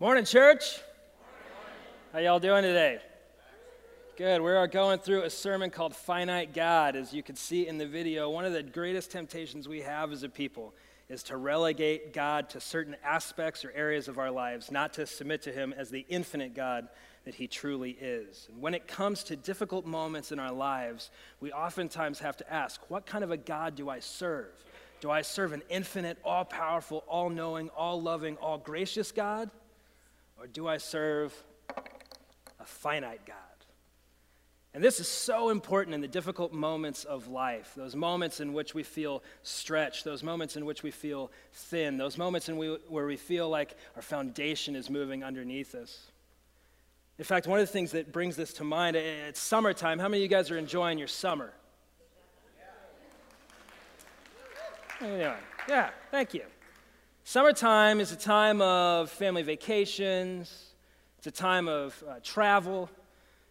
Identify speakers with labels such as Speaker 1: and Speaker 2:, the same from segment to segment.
Speaker 1: Morning, church. How y'all doing today? Good. We are going through a sermon called Finite God. As you can see in the video, one of the greatest temptations we have as a people is to relegate God to certain aspects or areas of our lives, not to submit to Him as the infinite God that He truly is. And when it comes to difficult moments in our lives, we oftentimes have to ask, what kind of a God do I serve? Do I serve an infinite, all powerful, all knowing, all loving, all gracious God? Or do I serve a finite God? And this is so important in the difficult moments of life, those moments in which we feel stretched, those moments in which we feel thin, those moments in we, where we feel like our foundation is moving underneath us. In fact, one of the things that brings this to mind, it's summertime. How many of you guys are enjoying your summer? Yeah, thank you. Summertime is a time of family vacations, it's a time of uh, travel,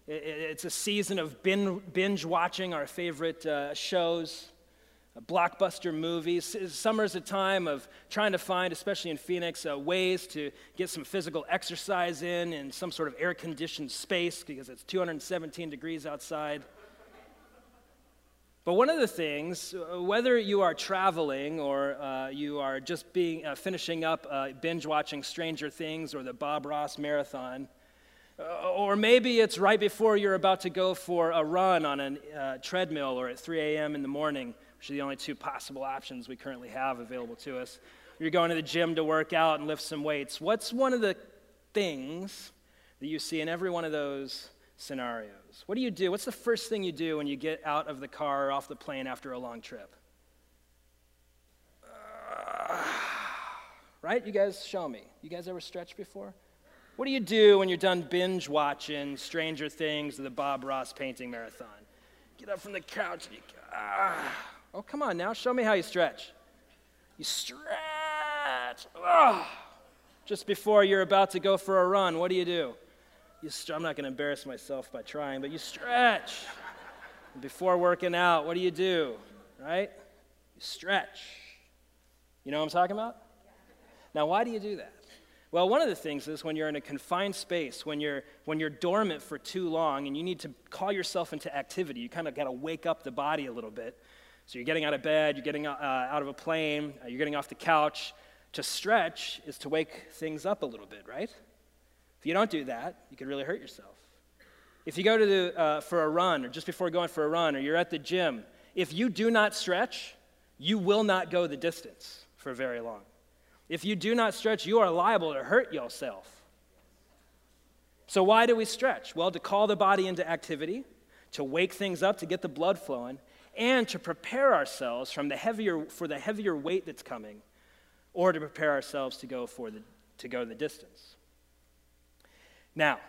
Speaker 1: it, it's a season of binge watching our favorite uh, shows, uh, blockbuster movies. Summer is a time of trying to find, especially in Phoenix, uh, ways to get some physical exercise in in some sort of air conditioned space because it's 217 degrees outside. But one of the things, uh, whether you are traveling or uh, you are just being, uh, finishing up uh, binge watching Stranger Things or the Bob Ross Marathon, uh, or maybe it's right before you're about to go for a run on a uh, treadmill or at 3 a.m. in the morning, which are the only two possible options we currently have available to us. You're going to the gym to work out and lift some weights. What's one of the things that you see in every one of those scenarios. What do you do? What's the first thing you do when you get out of the car or off the plane after a long trip? Uh, right? You guys show me. You guys ever stretched before? What do you do when you're done binge watching Stranger Things or the Bob Ross painting marathon? Get up from the couch and you ah. Oh, come on now. Show me how you stretch. You stretch. Ah. Just before you're about to go for a run, what do you do? You st- I'm not going to embarrass myself by trying, but you stretch. Before working out, what do you do? Right? You stretch. You know what I'm talking about? Now, why do you do that? Well, one of the things is when you're in a confined space, when you're, when you're dormant for too long and you need to call yourself into activity, you kind of got to wake up the body a little bit. So you're getting out of bed, you're getting uh, out of a plane, uh, you're getting off the couch. To stretch is to wake things up a little bit, right? If you don't do that, you could really hurt yourself. If you go to the, uh, for a run or just before going for a run or you're at the gym, if you do not stretch, you will not go the distance for very long. If you do not stretch, you are liable to hurt yourself. So, why do we stretch? Well, to call the body into activity, to wake things up, to get the blood flowing, and to prepare ourselves from the heavier, for the heavier weight that's coming, or to prepare ourselves to go, for the, to go the distance. Now,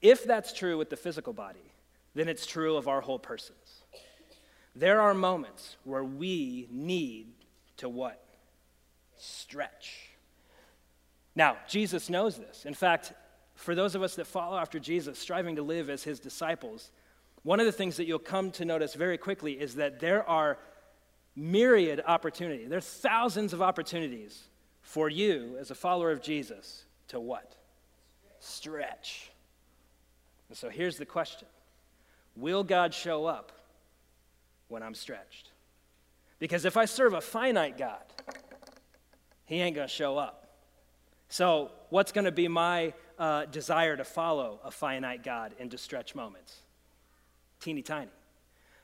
Speaker 1: if that's true with the physical body, then it's true of our whole persons. There are moments where we need to what? Stretch. Now, Jesus knows this. In fact, for those of us that follow after Jesus, striving to live as his disciples, one of the things that you'll come to notice very quickly is that there are myriad opportunities. There are thousands of opportunities for you as a follower of Jesus to what? Stretch. And so here's the question Will God show up when I'm stretched? Because if I serve a finite God, He ain't going to show up. So, what's going to be my uh, desire to follow a finite God into stretch moments? Teeny tiny.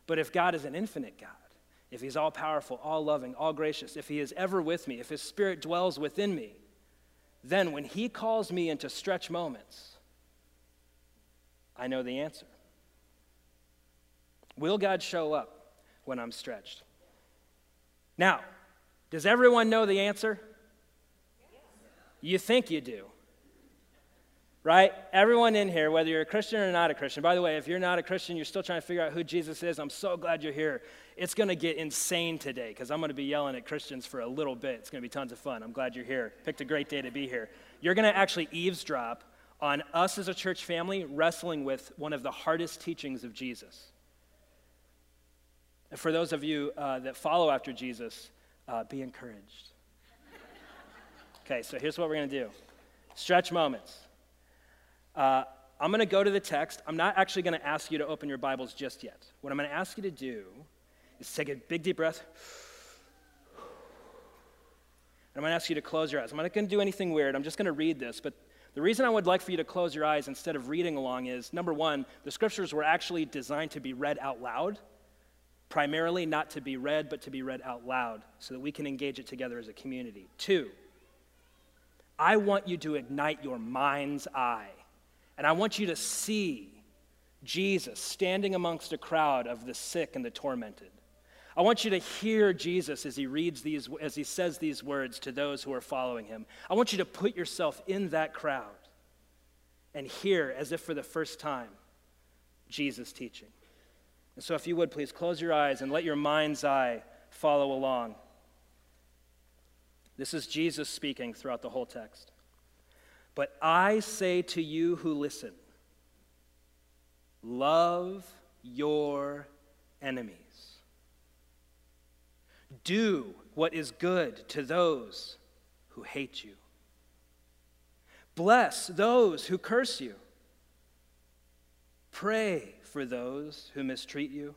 Speaker 1: But if God is an infinite God, if He's all powerful, all loving, all gracious, if He is ever with me, if His Spirit dwells within me, then when He calls me into stretch moments, I know the answer. Will God show up when I'm stretched? Now, does everyone know the answer? You think you do. Right? Everyone in here, whether you're a Christian or not a Christian, by the way, if you're not a Christian, you're still trying to figure out who Jesus is, I'm so glad you're here. It's going to get insane today because I'm going to be yelling at Christians for a little bit. It's going to be tons of fun. I'm glad you're here. Picked a great day to be here. You're going to actually eavesdrop on us as a church family wrestling with one of the hardest teachings of Jesus. And for those of you uh, that follow after Jesus, uh, be encouraged. Okay, so here's what we're going to do. Stretch moments. Uh, I'm going to go to the text. I'm not actually going to ask you to open your Bibles just yet. What I'm going to ask you to do is take a big, deep breath. And I'm going to ask you to close your eyes. I'm not going to do anything weird. I'm just going to read this. But the reason I would like for you to close your eyes instead of reading along is number one, the scriptures were actually designed to be read out loud, primarily not to be read, but to be read out loud so that we can engage it together as a community. Two, I want you to ignite your mind's eye, and I want you to see Jesus standing amongst a crowd of the sick and the tormented. I want you to hear Jesus as he reads these, as he says these words to those who are following him. I want you to put yourself in that crowd and hear, as if for the first time, Jesus teaching. And so, if you would, please close your eyes and let your mind's eye follow along. This is Jesus speaking throughout the whole text. But I say to you who listen, love your enemies. Do what is good to those who hate you. Bless those who curse you. Pray for those who mistreat you.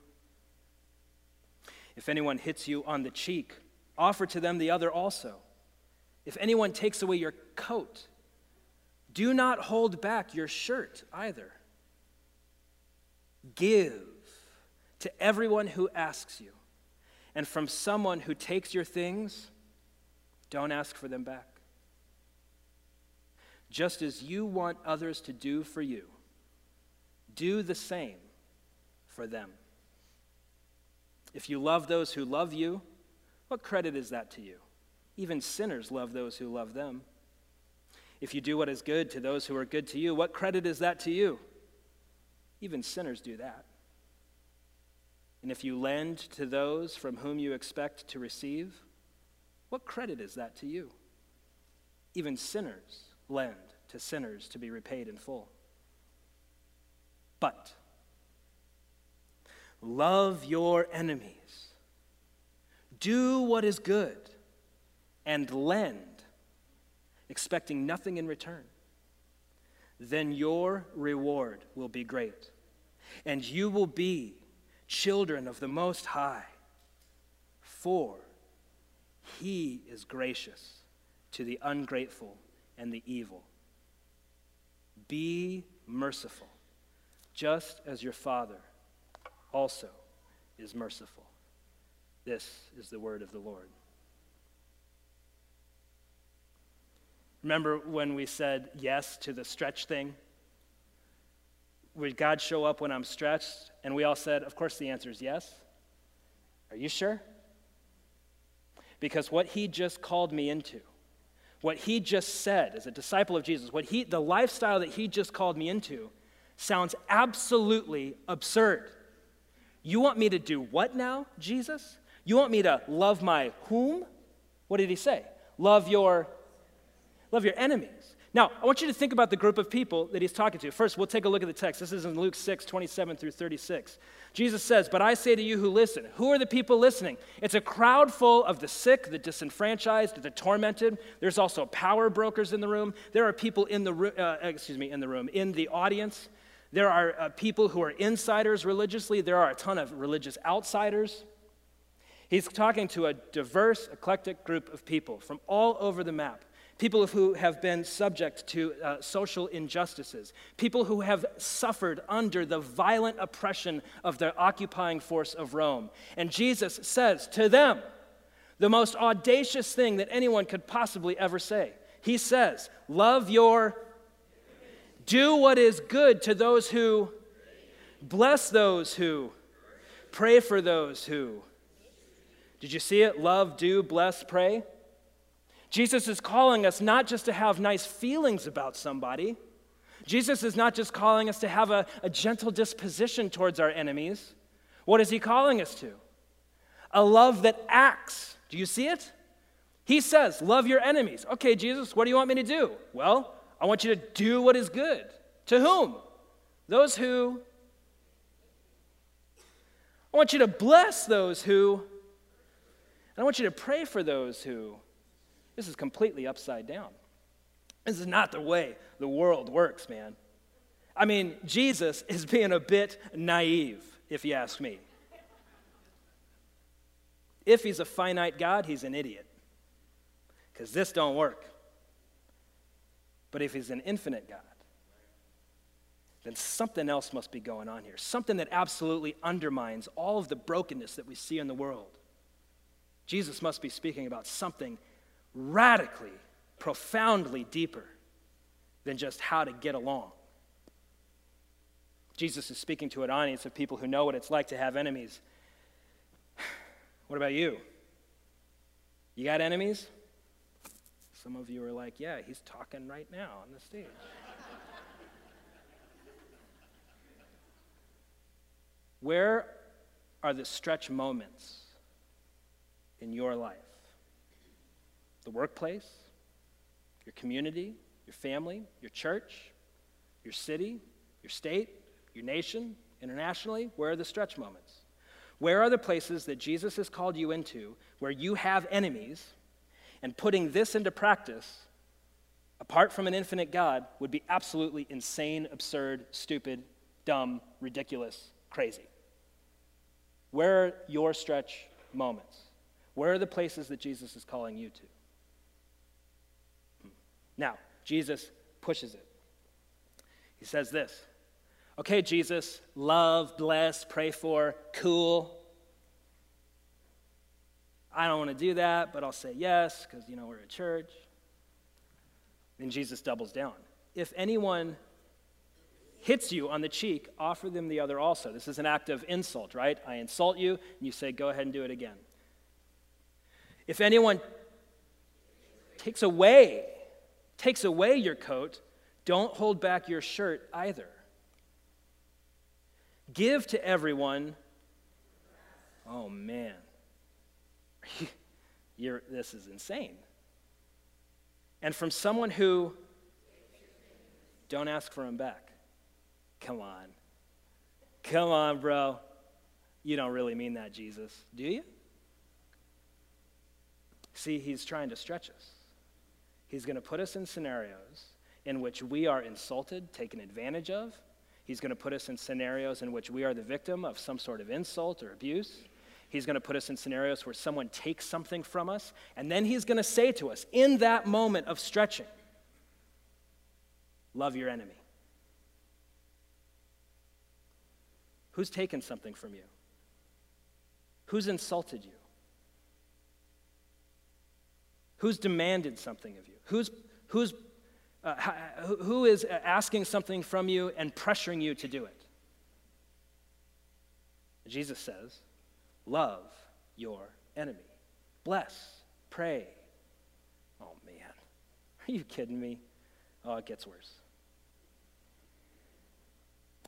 Speaker 1: If anyone hits you on the cheek, offer to them the other also. If anyone takes away your coat, do not hold back your shirt either. Give to everyone who asks you and from someone who takes your things, don't ask for them back. Just as you want others to do for you, do the same for them. If you love those who love you, what credit is that to you? Even sinners love those who love them. If you do what is good to those who are good to you, what credit is that to you? Even sinners do that. And if you lend to those from whom you expect to receive, what credit is that to you? Even sinners lend to sinners to be repaid in full. But love your enemies, do what is good, and lend, expecting nothing in return. Then your reward will be great, and you will be children of the Most High, for he is gracious to the ungrateful and the evil. Be merciful, just as your Father also is merciful. This is the word of the Lord. Remember when we said yes to the stretch thing? Would God show up when I'm stretched? And we all said, Of course, the answer is yes. Are you sure? Because what he just called me into, what he just said as a disciple of Jesus, what he, the lifestyle that he just called me into, sounds absolutely absurd. You want me to do what now, Jesus? You want me to love my whom? What did he say? Love your love your enemies. Now, I want you to think about the group of people that he's talking to. First, we'll take a look at the text. This is in Luke 6, 27 through 36. Jesus says, But I say to you who listen, who are the people listening? It's a crowd full of the sick, the disenfranchised, the tormented. There's also power brokers in the room. There are people in the, uh, excuse me, in the room, in the audience. There are uh, people who are insiders religiously. There are a ton of religious outsiders. He's talking to a diverse, eclectic group of people from all over the map people who have been subject to uh, social injustices, people who have suffered under the violent oppression of the occupying force of Rome. And Jesus says to them the most audacious thing that anyone could possibly ever say. He says, Love your, do what is good to those who, bless those who, pray for those who. Did you see it? Love, do, bless, pray. Jesus is calling us not just to have nice feelings about somebody. Jesus is not just calling us to have a, a gentle disposition towards our enemies. What is he calling us to? A love that acts. Do you see it? He says, Love your enemies. Okay, Jesus, what do you want me to do? Well, I want you to do what is good. To whom? Those who. I want you to bless those who. And I want you to pray for those who. This is completely upside down. This is not the way the world works, man. I mean, Jesus is being a bit naive, if you ask me. If he's a finite God, he's an idiot. Because this don't work. But if he's an infinite God, then something else must be going on here. Something that absolutely undermines all of the brokenness that we see in the world. Jesus must be speaking about something radically, profoundly deeper than just how to get along. Jesus is speaking to an audience of people who know what it's like to have enemies. What about you? You got enemies? Some of you are like, yeah, he's talking right now on the stage. Where are the stretch moments in your life? The workplace, your community, your family, your church, your city, your state, your nation, internationally? Where are the stretch moments? Where are the places that Jesus has called you into where you have enemies? And putting this into practice, apart from an infinite God, would be absolutely insane, absurd, stupid, dumb, ridiculous, crazy. Where are your stretch moments? Where are the places that Jesus is calling you to? Now, Jesus pushes it. He says this Okay, Jesus, love, bless, pray for, cool. I don't want to do that, but I'll say yes because, you know, we're a church. Then Jesus doubles down. If anyone hits you on the cheek, offer them the other also. This is an act of insult, right? I insult you, and you say, go ahead and do it again. If anyone takes away, takes away your coat, don't hold back your shirt either. Give to everyone. Oh man. You're, this is insane. And from someone who don't ask for him back. Come on. Come on, bro. You don't really mean that, Jesus, do you? See, he's trying to stretch us. He's going to put us in scenarios in which we are insulted, taken advantage of. He's going to put us in scenarios in which we are the victim of some sort of insult or abuse. He's going to put us in scenarios where someone takes something from us, and then he's going to say to us in that moment of stretching, Love your enemy. Who's taken something from you? Who's insulted you? Who's demanded something of you? Who's, who's, uh, who is asking something from you and pressuring you to do it? Jesus says, Love your enemy. Bless, pray. Oh, man. Are you kidding me? Oh, it gets worse.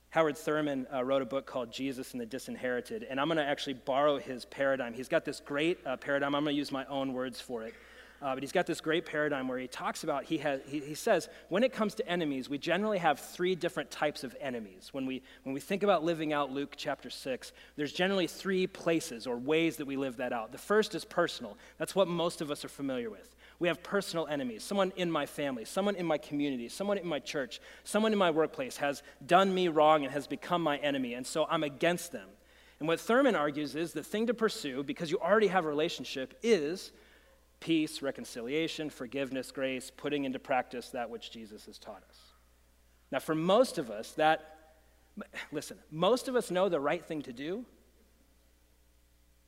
Speaker 1: Howard Thurman uh, wrote a book called Jesus and the Disinherited, and I'm going to actually borrow his paradigm. He's got this great uh, paradigm. I'm going to use my own words for it. Uh, but he's got this great paradigm where he talks about, he, has, he, he says, when it comes to enemies, we generally have three different types of enemies. When we, when we think about living out Luke chapter 6, there's generally three places or ways that we live that out. The first is personal. That's what most of us are familiar with. We have personal enemies. Someone in my family, someone in my community, someone in my church, someone in my workplace has done me wrong and has become my enemy, and so I'm against them. And what Thurman argues is the thing to pursue, because you already have a relationship, is peace, reconciliation, forgiveness, grace, putting into practice that which Jesus has taught us. Now, for most of us, that, listen, most of us know the right thing to do.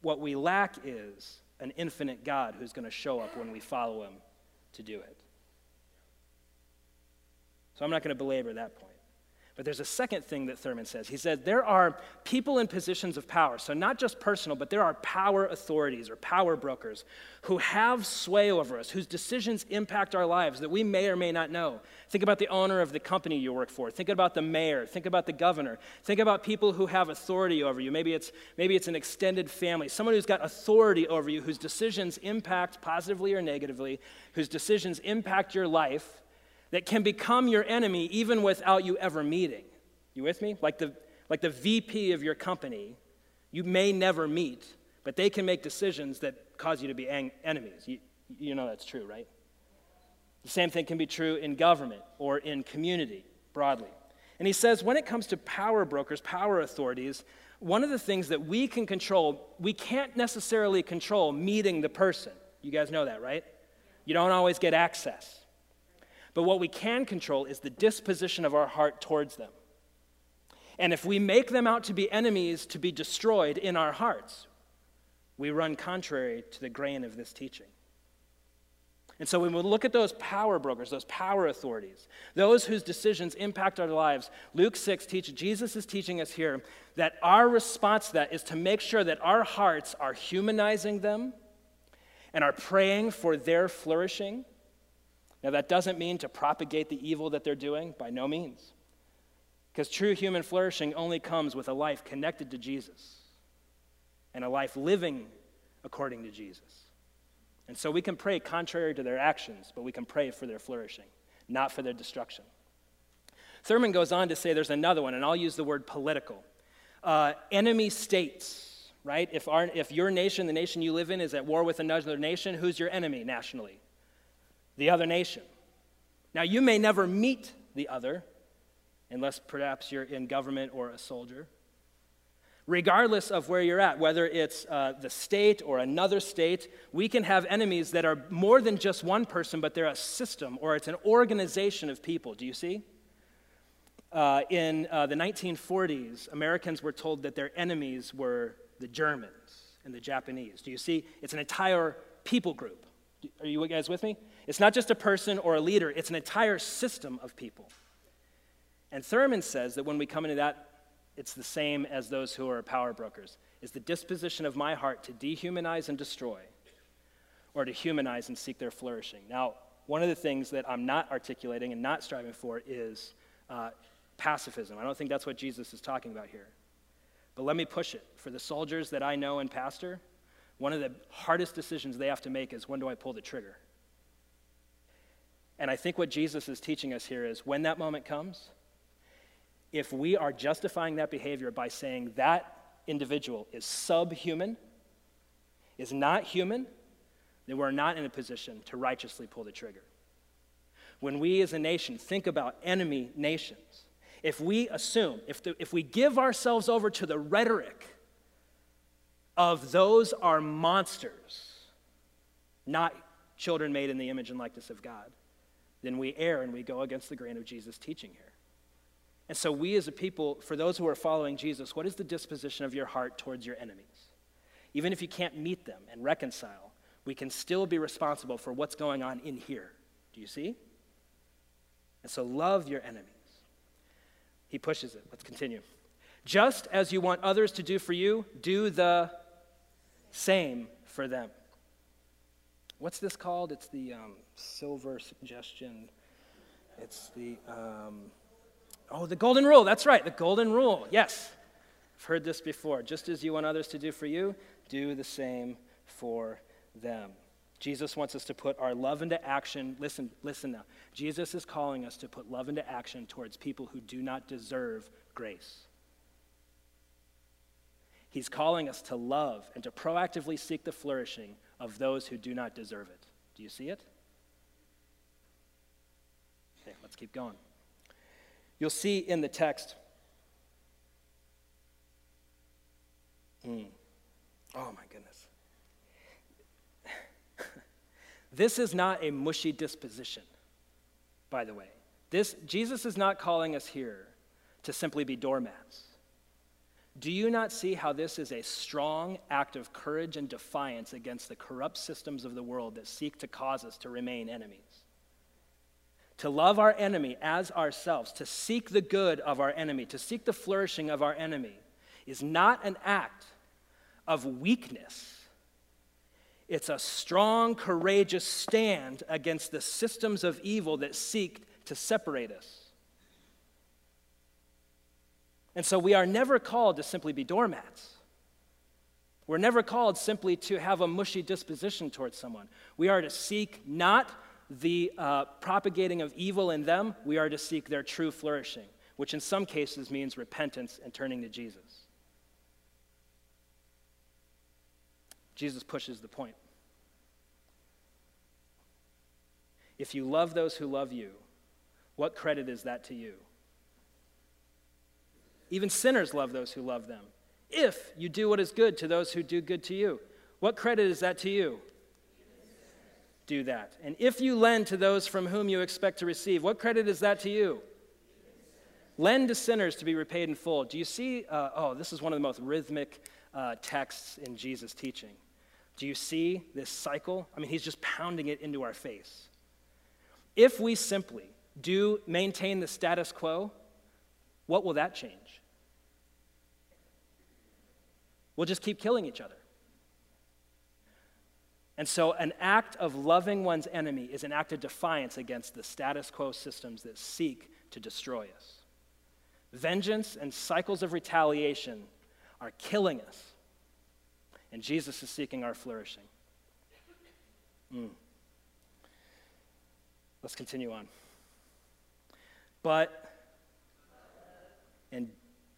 Speaker 1: What we lack is an infinite God who's going to show up when we follow him to do it. So I'm not going to belabor that point. But there's a second thing that Thurman says. He said there are people in positions of power, so not just personal, but there are power authorities or power brokers who have sway over us, whose decisions impact our lives that we may or may not know. Think about the owner of the company you work for. Think about the mayor. Think about the governor. Think about people who have authority over you. Maybe it's, maybe it's an extended family, someone who's got authority over you, whose decisions impact positively or negatively, whose decisions impact your life that can become your enemy even without you ever meeting. You with me? Like the, like the VP of your company, you may never meet, but they can make decisions that cause you to be enemies. You, you know that's true, right? The same thing can be true in government or in community broadly. And he says when it comes to power brokers, power authorities, one of the things that we can control, we can't necessarily control meeting the person. You guys know that, right? You don't always get access. But what we can control is the disposition of our heart towards them. And if we make them out to be enemies to be destroyed in our hearts, we run contrary to the grain of this teaching. And so when we look at those power brokers, those power authorities, those whose decisions impact our lives, Luke 6 teaches, Jesus is teaching us here that our response to that is to make sure that our hearts are humanizing them and are praying for their flourishing. Now, that doesn't mean to propagate the evil that they're doing, by no means. Because true human flourishing only comes with a life connected to Jesus and a life living according to Jesus. And so we can pray contrary to their actions, but we can pray for their flourishing, not for their destruction. Thurman goes on to say there's another one, and I'll use the word political. Uh, enemy states, right? If, our, if your nation, the nation you live in, is at war with another nation, who's your enemy nationally? The other nation. Now, you may never meet the other, unless perhaps you're in government or a soldier regardless of where you're at, whether it's uh, the state or another state, we can have enemies that are more than just one person, but they're a system or it's an organization of people. Do you see? Uh, in uh, the 1940s, Americans were told that their enemies were the Germans and the Japanese. Do you see? It's an entire people group. Are you guys with me? It's not just a person or a leader, it's an entire system of people. And Thurman says that when we come into that it's the same as those who are power brokers, is the disposition of my heart to dehumanize and destroy, or to humanize and seek their flourishing. Now, one of the things that I'm not articulating and not striving for is uh, pacifism. I don't think that's what Jesus is talking about here. But let me push it. For the soldiers that I know and pastor, one of the hardest decisions they have to make is when do I pull the trigger? And I think what Jesus is teaching us here is when that moment comes, if we are justifying that behavior by saying that individual is subhuman, is not human, then we're not in a position to righteously pull the trigger. When we as a nation think about enemy nations, if we assume, if, the, if we give ourselves over to the rhetoric of those are monsters, not children made in the image and likeness of God, then we err and we go against the grain of Jesus' teaching here. And so, we as a people, for those who are following Jesus, what is the disposition of your heart towards your enemies? Even if you can't meet them and reconcile, we can still be responsible for what's going on in here. Do you see? And so, love your enemies. He pushes it. Let's continue. Just as you want others to do for you, do the same for them. What's this called? It's the um, silver suggestion. It's the. Um, Oh, the golden rule. That's right, the golden rule. Yes. I've heard this before. Just as you want others to do for you, do the same for them. Jesus wants us to put our love into action. Listen, listen now. Jesus is calling us to put love into action towards people who do not deserve grace. He's calling us to love and to proactively seek the flourishing of those who do not deserve it. Do you see it? Okay, let's keep going. You'll see in the text. Mm. Oh my goodness. this is not a mushy disposition, by the way. This, Jesus is not calling us here to simply be doormats. Do you not see how this is a strong act of courage and defiance against the corrupt systems of the world that seek to cause us to remain enemies? to love our enemy as ourselves, to seek the good of our enemy, to seek the flourishing of our enemy, is not an act of weakness. It's a strong, courageous stand against the systems of evil that seek to separate us. And so we are never called to simply be doormats. We're never called simply to have a mushy disposition towards someone. We are to seek not the uh, propagating of evil in them, we are to seek their true flourishing, which in some cases means repentance and turning to Jesus. Jesus pushes the point. If you love those who love you, what credit is that to you? Even sinners love those who love them. If you do what is good to those who do good to you, what credit is that to you? Do that. And if you lend to those from whom you expect to receive, what credit is that to you? Lend to sinners to be repaid in full. Do you see? Uh, oh, this is one of the most rhythmic uh, texts in Jesus' teaching. Do you see this cycle? I mean, he's just pounding it into our face. If we simply do maintain the status quo, what will that change? We'll just keep killing each other. And so, an act of loving one's enemy is an act of defiance against the status quo systems that seek to destroy us. Vengeance and cycles of retaliation are killing us, and Jesus is seeking our flourishing. Mm. Let's continue on. But, and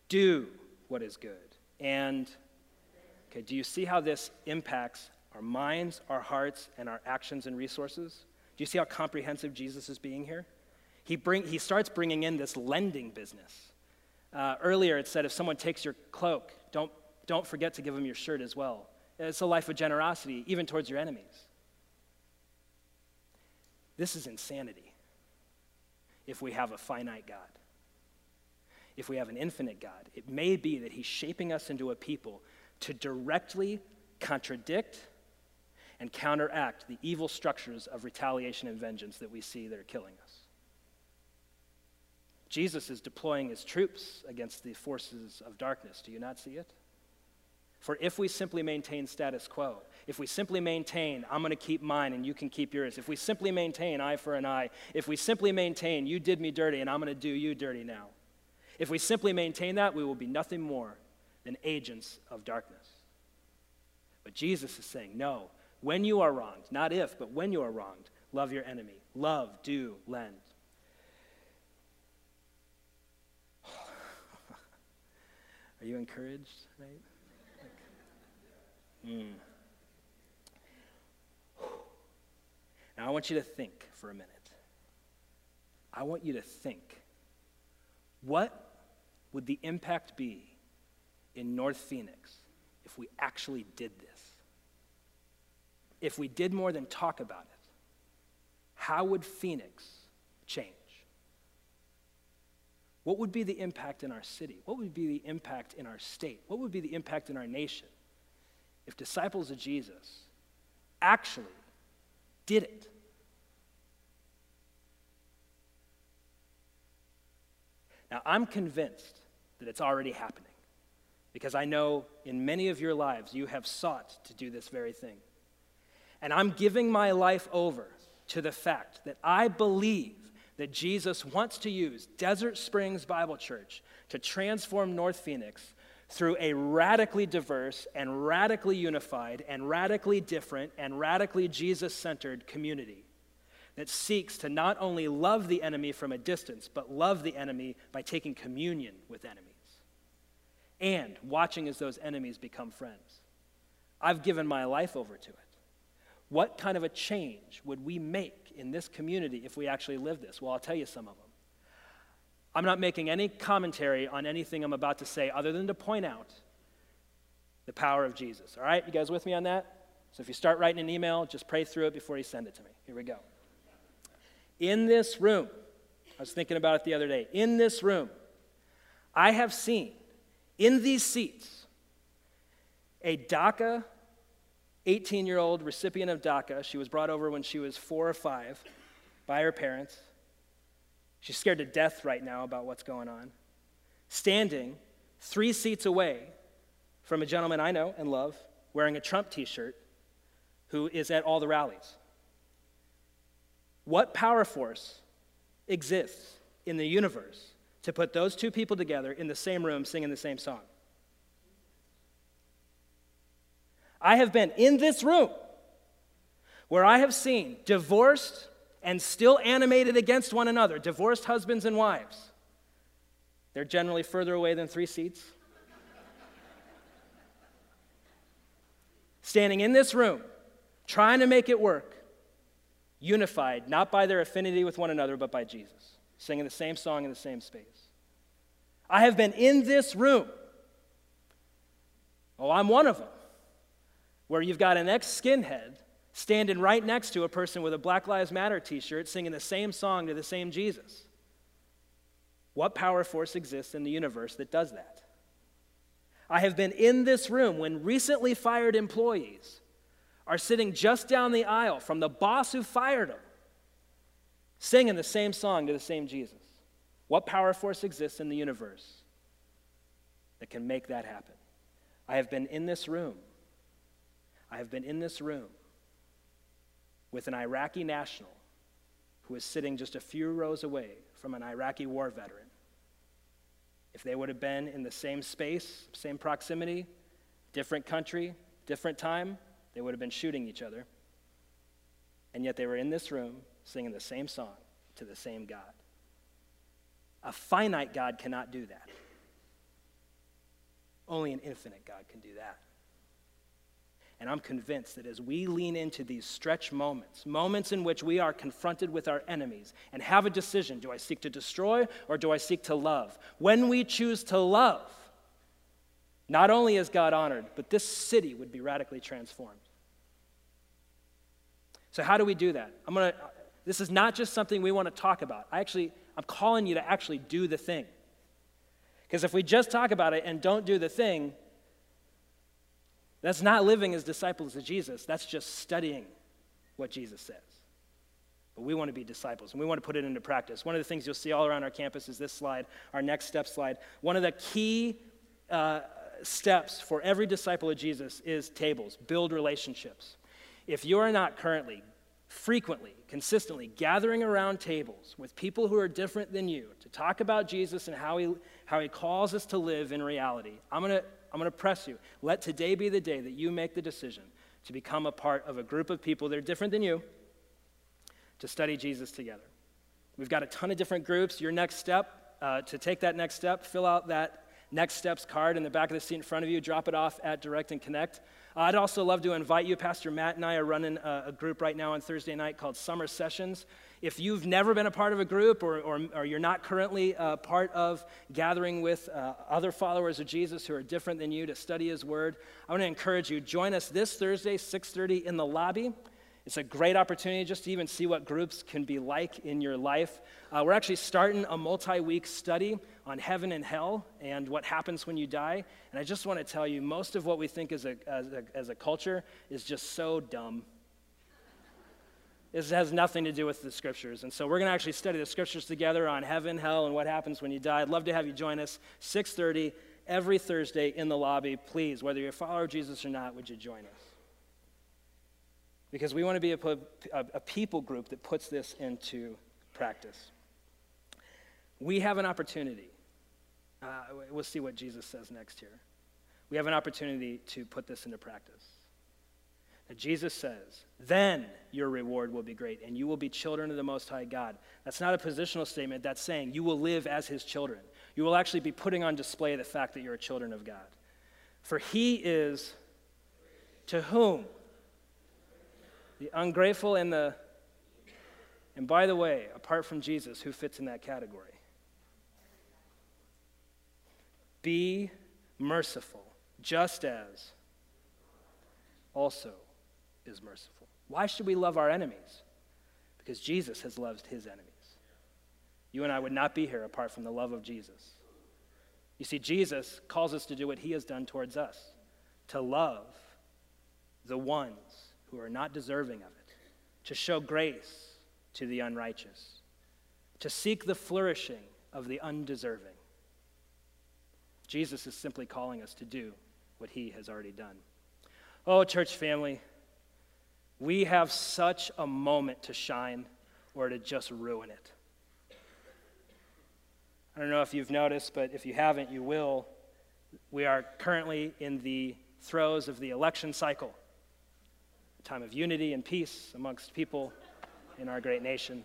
Speaker 1: do what is good. And, okay, do you see how this impacts our minds, our hearts, and our actions and resources? Do you see how comprehensive Jesus is being here? He, bring, he starts bringing in this lending business. Uh, earlier, it said if someone takes your cloak, don't, don't forget to give them your shirt as well. It's a life of generosity, even towards your enemies. This is insanity if we have a finite God. If we have an infinite God, it may be that He's shaping us into a people to directly contradict and counteract the evil structures of retaliation and vengeance that we see that are killing us. Jesus is deploying his troops against the forces of darkness. Do you not see it? For if we simply maintain status quo, if we simply maintain, I'm going to keep mine and you can keep yours, if we simply maintain eye for an eye, if we simply maintain, you did me dirty and I'm going to do you dirty now, if we simply maintain that, we will be nothing more than agents of darkness. But Jesus is saying, no, when you are wronged, not if, but when you are wronged, love your enemy. Love, do, lend. Are you encouraged, right? Like, mm. Now, I want you to think for a minute. I want you to think what would the impact be in North Phoenix if we actually did this? If we did more than talk about it, how would Phoenix change? What would be the impact in our city? What would be the impact in our state? What would be the impact in our nation if disciples of Jesus actually did it? Now, I'm convinced that it's already happening because I know in many of your lives you have sought to do this very thing. And I'm giving my life over to the fact that I believe that Jesus wants to use Desert Springs Bible Church to transform North Phoenix through a radically diverse and radically unified and radically different and radically Jesus centered community that seeks to not only love the enemy from a distance, but love the enemy by taking communion with enemies and watching as those enemies become friends. I've given my life over to it. What kind of a change would we make in this community if we actually live this? Well, I'll tell you some of them. I'm not making any commentary on anything I'm about to say other than to point out the power of Jesus. All right, you guys with me on that? So if you start writing an email, just pray through it before you send it to me. Here we go. In this room, I was thinking about it the other day. In this room, I have seen in these seats a DACA 18 year old recipient of DACA. She was brought over when she was four or five by her parents. She's scared to death right now about what's going on. Standing three seats away from a gentleman I know and love wearing a Trump t shirt who is at all the rallies. What power force exists in the universe to put those two people together in the same room singing the same song? I have been in this room where I have seen divorced and still animated against one another, divorced husbands and wives. They're generally further away than three seats. Standing in this room, trying to make it work, unified not by their affinity with one another, but by Jesus, singing the same song in the same space. I have been in this room. Oh, I'm one of them, where you've got an ex skinhead standing right next to a person with a Black Lives Matter t shirt singing the same song to the same Jesus. What power force exists in the universe that does that? I have been in this room when recently fired employees are sitting just down the aisle from the boss who fired them, singing the same song to the same Jesus. What power force exists in the universe that can make that happen? I have been in this room. I have been in this room with an Iraqi national who is sitting just a few rows away from an Iraqi war veteran. If they would have been in the same space, same proximity, different country, different time, they would have been shooting each other. And yet they were in this room singing the same song to the same God. A finite God cannot do that. Only an infinite God can do that. And I'm convinced that as we lean into these stretch moments, moments in which we are confronted with our enemies and have a decision do I seek to destroy or do I seek to love? When we choose to love, not only is God honored, but this city would be radically transformed. So, how do we do that? I'm going to, this is not just something we want to talk about. I actually, I'm calling you to actually do the thing. Because if we just talk about it and don't do the thing, that's not living as disciples of Jesus. That's just studying what Jesus says. But we want to be disciples and we want to put it into practice. One of the things you'll see all around our campus is this slide, our next step slide. One of the key uh, steps for every disciple of Jesus is tables, build relationships. If you are not currently, frequently, consistently gathering around tables with people who are different than you to talk about Jesus and how he, how he calls us to live in reality, I'm going to I'm going to press you. Let today be the day that you make the decision to become a part of a group of people that are different than you to study Jesus together. We've got a ton of different groups. Your next step, uh, to take that next step, fill out that next steps card in the back of the seat in front of you, drop it off at Direct and Connect. Uh, I'd also love to invite you. Pastor Matt and I are running a, a, group right now on Thursday night called Summer Sessions. If you've never been a part of a group or, or, or you're not currently a part of gathering with uh, other followers of Jesus who are different than you to study his word, I want to encourage you. Join us this Thursday, 6.30 in the lobby. It's a great opportunity just to even see what groups can be like in your life. Uh, we're actually starting a multi week study on heaven and hell and what happens when you die. And I just want to tell you, most of what we think as a, as a, as a culture is just so dumb. This has nothing to do with the scriptures. And so we're going to actually study the scriptures together on heaven, hell, and what happens when you die. I'd love to have you join us 6:30 every Thursday in the lobby. Please, whether you're a follower of Jesus or not, would you join us? Because we want to be a, a, a, people group that puts this into practice. We have an opportunity. Uh, we'll see what Jesus says next here. We have an opportunity to put this into practice. Now, Jesus says, then your reward will be great, and you will be children of the Most High God. That's not a positional statement, that's saying you will live as His children. You will actually be putting on display the fact that you're a children of God. For He is to whom? The ungrateful, and the. And by the way, apart from Jesus, who fits in that category? Be merciful, just as also is merciful. Why should we love our enemies? Because Jesus has loved his enemies. You and I would not be here apart from the love of Jesus. You see, Jesus calls us to do what he has done towards us to love the ones who are not deserving of it, to show grace to the unrighteous, to seek the flourishing of the undeserving. Jesus is simply calling us to do what he has already done. Oh, church family, we have such a moment to shine or to just ruin it. I don't know if you've noticed, but if you haven't, you will. We are currently in the throes of the election cycle time of unity and peace amongst people in our great nation.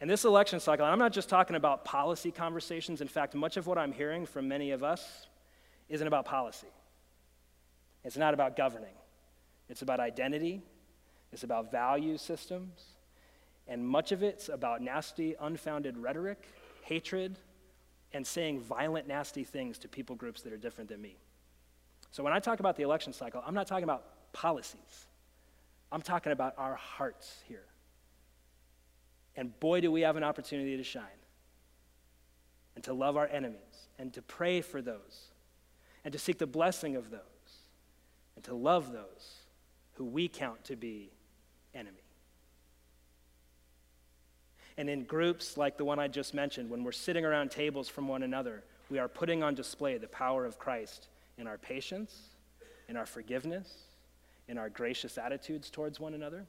Speaker 1: And this election cycle, I'm not just talking about policy conversations. In fact, much of what I'm hearing from many of us isn't about policy. It's not about governing. It's about identity, It's about value systems, and much of it's about nasty, unfounded rhetoric, hatred, and saying violent, nasty things to people groups that are different than me. So when I talk about the election cycle, I'm not talking about policies. I'm talking about our hearts here. And boy, do we have an opportunity to shine and to love our enemies and to pray for those and to seek the blessing of those and to love those who we count to be enemy. And in groups like the one I just mentioned, when we're sitting around tables from one another, we are putting on display the power of Christ in our patience, in our forgiveness, in our gracious attitudes towards one another.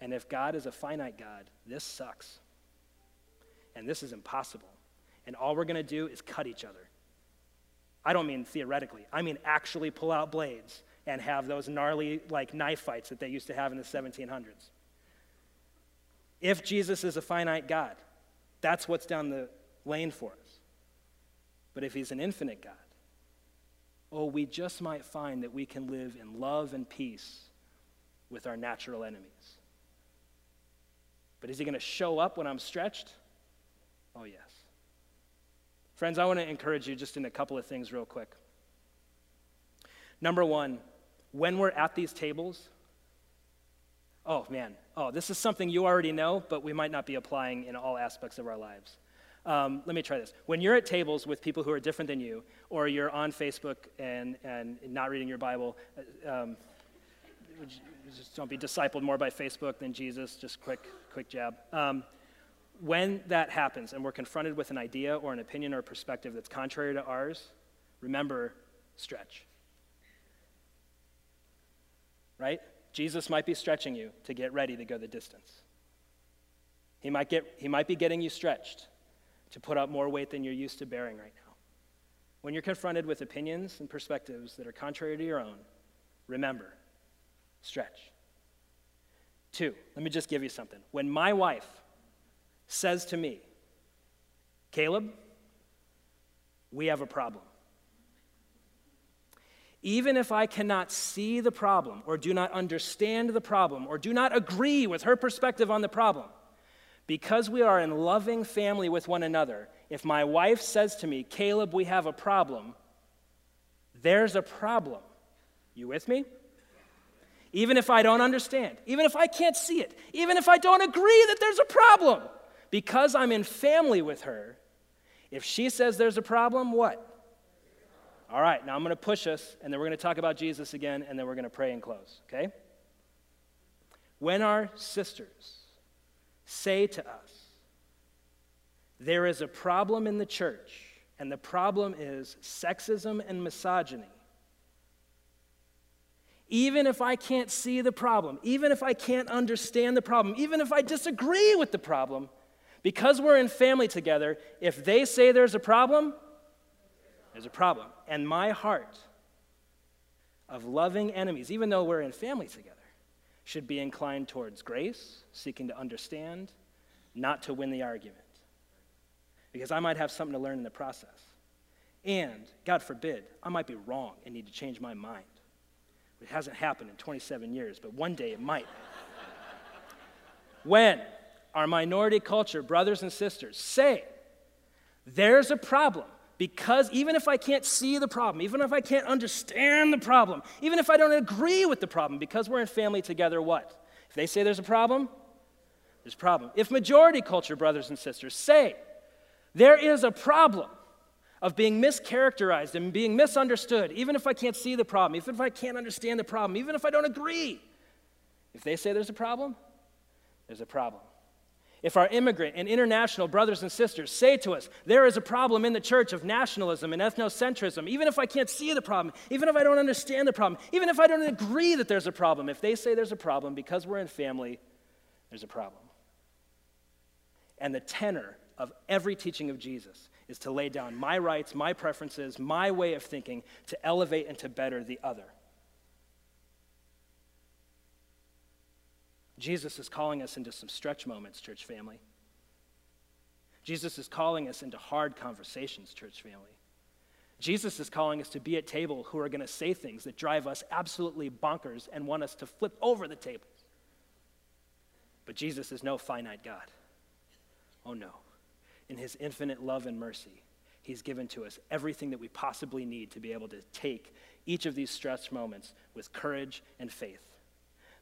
Speaker 1: And if God is a finite God, this sucks. And this is impossible. And all we're going to do is cut each other. I don't mean theoretically, I mean actually pull out blades and have those gnarly, like, knife fights that they used to have in the 1700s. If Jesus is a finite God, that's what's down the lane for us. But if he's an infinite God, oh, we just might find that we can live in love and peace with our natural enemies. But is he going to show up when I'm stretched? Oh, yes. Friends, I want to encourage you just in a couple of things, real quick. Number one, when we're at these tables, oh man, oh, this is something you already know, but we might not be applying in all aspects of our lives. Um, let me try this. When you're at tables with people who are different than you, or you're on Facebook and, and not reading your Bible, uh, um, just don't be discipled more by Facebook than Jesus. Just quick, quick jab. Um, when that happens and we're confronted with an idea or an opinion or perspective that's contrary to ours, remember, stretch. Right? Jesus might be stretching you to get ready to go the distance. He might, get, he might be getting you stretched to put up more weight than you're used to bearing right now. When you're confronted with opinions and perspectives that are contrary to your own, remember, stretch. Two, let me just give you something. When my wife says to me, Caleb, we have a problem. Even if I cannot see the problem, or do not understand the problem, or do not agree with her perspective on the problem, because we are in loving family with one another, if my wife says to me, Caleb, we have a problem, there's a problem. You with me? Even if I don't understand, even if I can't see it, even if I don't agree that there's a problem, because I'm in family with her, if she says there's a problem, what? All right, now I'm going to push us, and then we're going to talk about Jesus again, and then we're going to pray and close, okay? When our sisters say to us, there is a problem in the church, and the problem is sexism and misogyny. Even if I can't see the problem, even if I can't understand the problem, even if I disagree with the problem, because we're in family together, if they say there's a problem, there's a problem. And my heart of loving enemies, even though we're in family together, should be inclined towards grace, seeking to understand, not to win the argument. Because I might have something to learn in the process. And, God forbid, I might be wrong and need to change my mind. It hasn't happened in 27 years, but one day it might. when our minority culture, brothers and sisters, say there's a problem because even if I can't see the problem, even if I can't understand the problem, even if I don't agree with the problem, because we're in family together, what? If they say there's a problem, there's a problem. If majority culture, brothers and sisters, say there is a problem of being mischaracterized and being misunderstood, even if I can't see the problem, even if I can't understand the problem, even if I don't agree, if they say there's a problem, there's a problem. If our immigrant and international brothers and sisters say to us, there is a problem in the church of nationalism and ethnocentrism, even if I can't see the problem, even if I don't understand the problem, even if I don't agree that there's a problem, if they say there's a problem because we're in family, there's a problem. And the tenor of every teaching of Jesus is to lay down my rights, my preferences, my way of thinking to elevate and to better the other. Jesus is calling us into some stretch moments, church family. Jesus is calling us into hard conversations, church family. Jesus is calling us to be at table who are going to say things that drive us absolutely bonkers and want us to flip over the table. But Jesus is no finite God. Oh no. In his infinite love and mercy, he's given to us everything that we possibly need to be able to take each of these stress moments with courage and faith,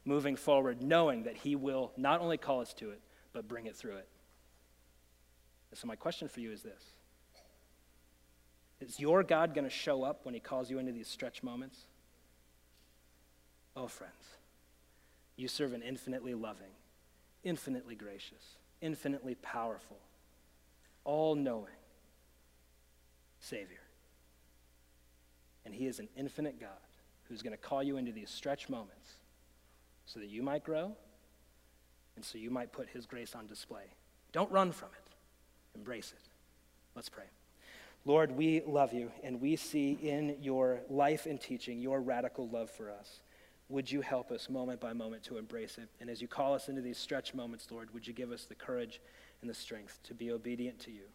Speaker 1: moving forward, knowing that he will not only call us to it, but bring it through it. And so, my question for you is this Is your God going to show up when he calls you into these stretch moments? Oh, friends, you serve an infinitely loving, infinitely gracious, infinitely powerful, all knowing Savior. And He is an infinite God who's going to call you into these stretch moments so that you might grow and so you might put His grace on display. Don't run from it, embrace it. Let's pray. Lord, we love you, and we see in your life and teaching your radical love for us. Would you help us moment by moment to embrace it? And as you call us into these stretch moments, Lord, would you give us the courage and the strength to be obedient to you?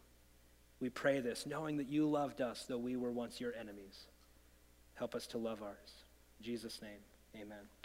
Speaker 1: We pray this, knowing that you loved us, though we were once your enemies. Help us to love ours. In Jesus' name, amen.